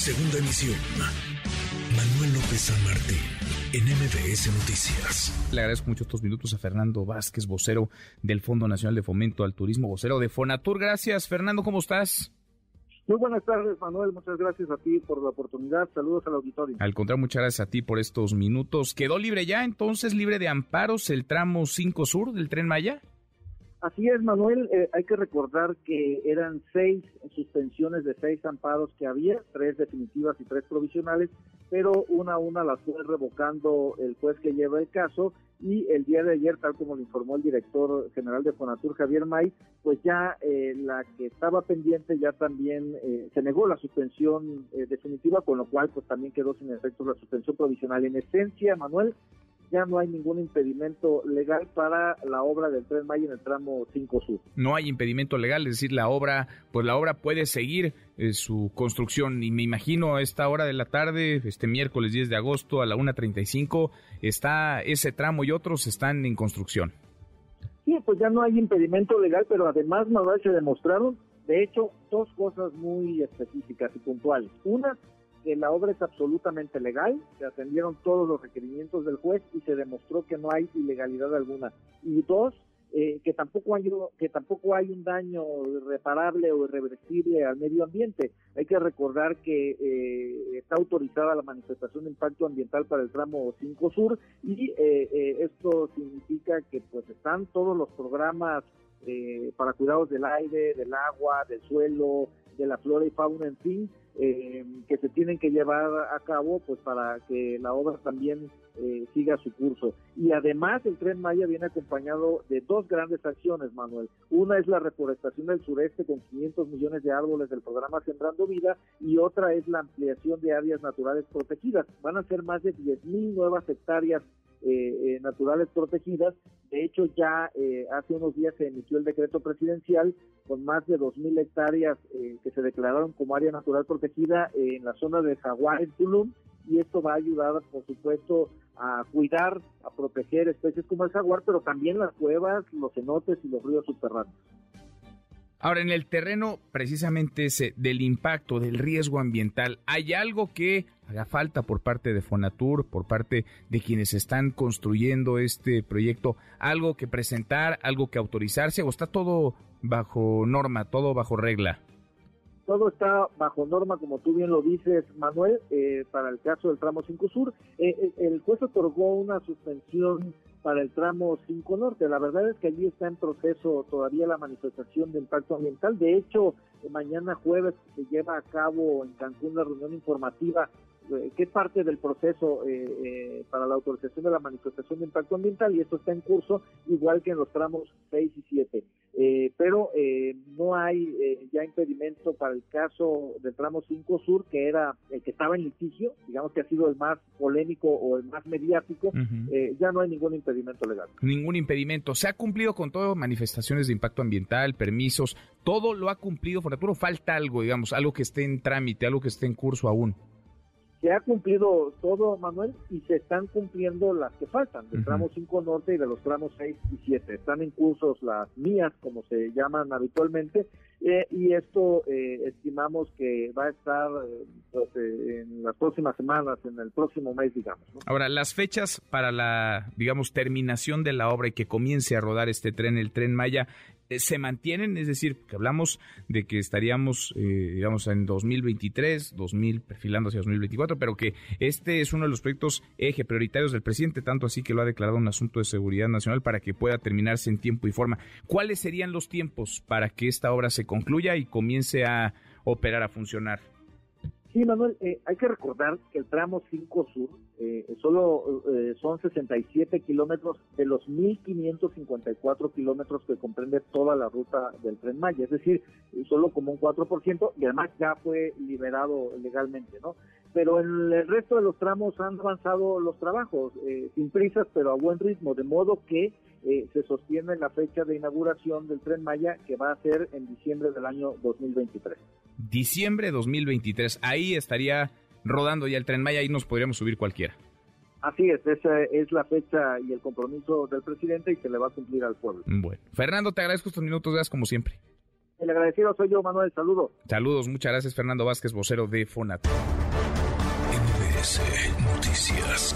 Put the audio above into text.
Segunda emisión. Manuel López San Martín, en MBS Noticias. Le agradezco mucho estos minutos a Fernando Vázquez, vocero del Fondo Nacional de Fomento al Turismo, vocero de Fonatur. Gracias, Fernando, ¿cómo estás? Muy buenas tardes, Manuel. Muchas gracias a ti por la oportunidad. Saludos al auditorio. Al contrario, muchas gracias a ti por estos minutos. ¿Quedó libre ya entonces, libre de amparos, el tramo 5 Sur del Tren Maya? Así es, Manuel. Eh, hay que recordar que eran seis suspensiones de seis amparos que había, tres definitivas y tres provisionales, pero una a una las fue revocando el juez que lleva el caso y el día de ayer, tal como lo informó el director general de Fonatur, Javier May, pues ya eh, la que estaba pendiente ya también eh, se negó la suspensión definitiva, con lo cual pues también quedó sin efecto la suspensión provisional. En esencia, Manuel, ya no hay ningún impedimento legal para la obra del Tren Maya en el tramo 5 Sur. No hay impedimento legal, es decir, la obra, pues la obra puede seguir eh, su construcción y me imagino a esta hora de la tarde, este miércoles 10 de agosto a la 1.35, está ese tramo y otros están en construcción. Sí, pues ya no hay impedimento legal, pero además Manuel se demostraron, de hecho, dos cosas muy específicas y puntuales. Una, que la obra es absolutamente legal, se atendieron todos los requerimientos del juez y se demostró que no hay ilegalidad alguna. Y dos, eh, que tampoco hay que tampoco hay un daño irreparable o irreversible al medio ambiente. Hay que recordar que eh, está autorizada la manifestación de impacto ambiental para el tramo 5 Sur y eh, esto significa que pues están todos los programas para cuidados del aire, del agua, del suelo, de la flora y fauna, en fin, eh, que se tienen que llevar a cabo pues para que la obra también eh, siga su curso. Y además el tren Maya viene acompañado de dos grandes acciones, Manuel. Una es la reforestación del sureste con 500 millones de árboles del programa Sembrando Vida y otra es la ampliación de áreas naturales protegidas. Van a ser más de 10.000 nuevas hectáreas eh, eh, naturales protegidas. De hecho, ya eh, hace unos días se emitió el decreto presidencial con más de 2.000 hectáreas que se declararon como área natural protegida en la zona de Jaguar, en Tulum, y esto va a ayudar, por supuesto, a cuidar, a proteger especies como el jaguar, pero también las cuevas, los cenotes y los ríos subterráneos. Ahora, en el terreno precisamente ese del impacto, del riesgo ambiental, ¿hay algo que haga falta por parte de Fonatur, por parte de quienes están construyendo este proyecto? ¿Algo que presentar, algo que autorizarse o está todo bajo norma, todo bajo regla? Todo está bajo norma, como tú bien lo dices, Manuel, eh, para el caso del tramo 5 Sur. Eh, eh, el juez otorgó una suspensión para el tramo 5 Norte. La verdad es que allí está en proceso todavía la manifestación de impacto ambiental. De hecho, mañana jueves se lleva a cabo en Cancún la reunión informativa que es parte del proceso eh, eh, para la autorización de la manifestación de impacto ambiental y esto está en curso igual que en los tramos 6 y 7. pero no hay ya impedimento para el caso del tramo 5 Sur, que era el que estaba en litigio, digamos que ha sido el más polémico o el más mediático, ya no hay ningún impedimento legal. Ningún impedimento. ¿Se ha cumplido con todo manifestaciones de impacto ambiental, permisos? ¿Todo lo ha cumplido Fonatur falta algo, digamos, algo que esté en trámite, algo que esté en curso aún? Se ha cumplido todo, Manuel, y se están cumpliendo las que faltan, del tramo 5 norte y de los tramos 6 y 7. Están en cursos las mías, como se llaman habitualmente, eh, y esto eh, estimamos que va a estar eh, pues, en las próximas semanas, en el próximo mes, digamos. Ahora, las fechas para la, digamos, terminación de la obra y que comience a rodar este tren, el tren Maya, se mantienen, es decir, que hablamos de que estaríamos, digamos, en 2023, 2000, perfilando hacia 2024, pero que este es uno de los proyectos eje prioritarios del presidente, tanto así que lo ha declarado un asunto de seguridad nacional para que pueda terminarse en tiempo y forma. ¿Cuáles serían los tiempos para que esta obra se concluya y comience a operar, a funcionar. Sí, Manuel, eh, hay que recordar que el tramo 5 Sur eh, solo eh, son 67 kilómetros de los 1.554 kilómetros que comprende toda la ruta del Tren Maya, es decir, solo como un 4% y además ya fue liberado legalmente, ¿no? Pero en el resto de los tramos han avanzado los trabajos, sin prisas, pero a buen ritmo, de modo que eh, se sostiene la fecha de inauguración del tren Maya que va a ser en diciembre del año 2023. Diciembre 2023, ahí estaría rodando ya el tren Maya, ahí nos podríamos subir cualquiera. Así es, esa es la fecha y el compromiso del presidente y se le va a cumplir al pueblo. Bueno, Fernando, te agradezco estos minutos, gracias como siempre. El agradecido soy yo, Manuel. Saludos. Saludos, muchas gracias, Fernando Vázquez, vocero de FONAT. MBS Noticias.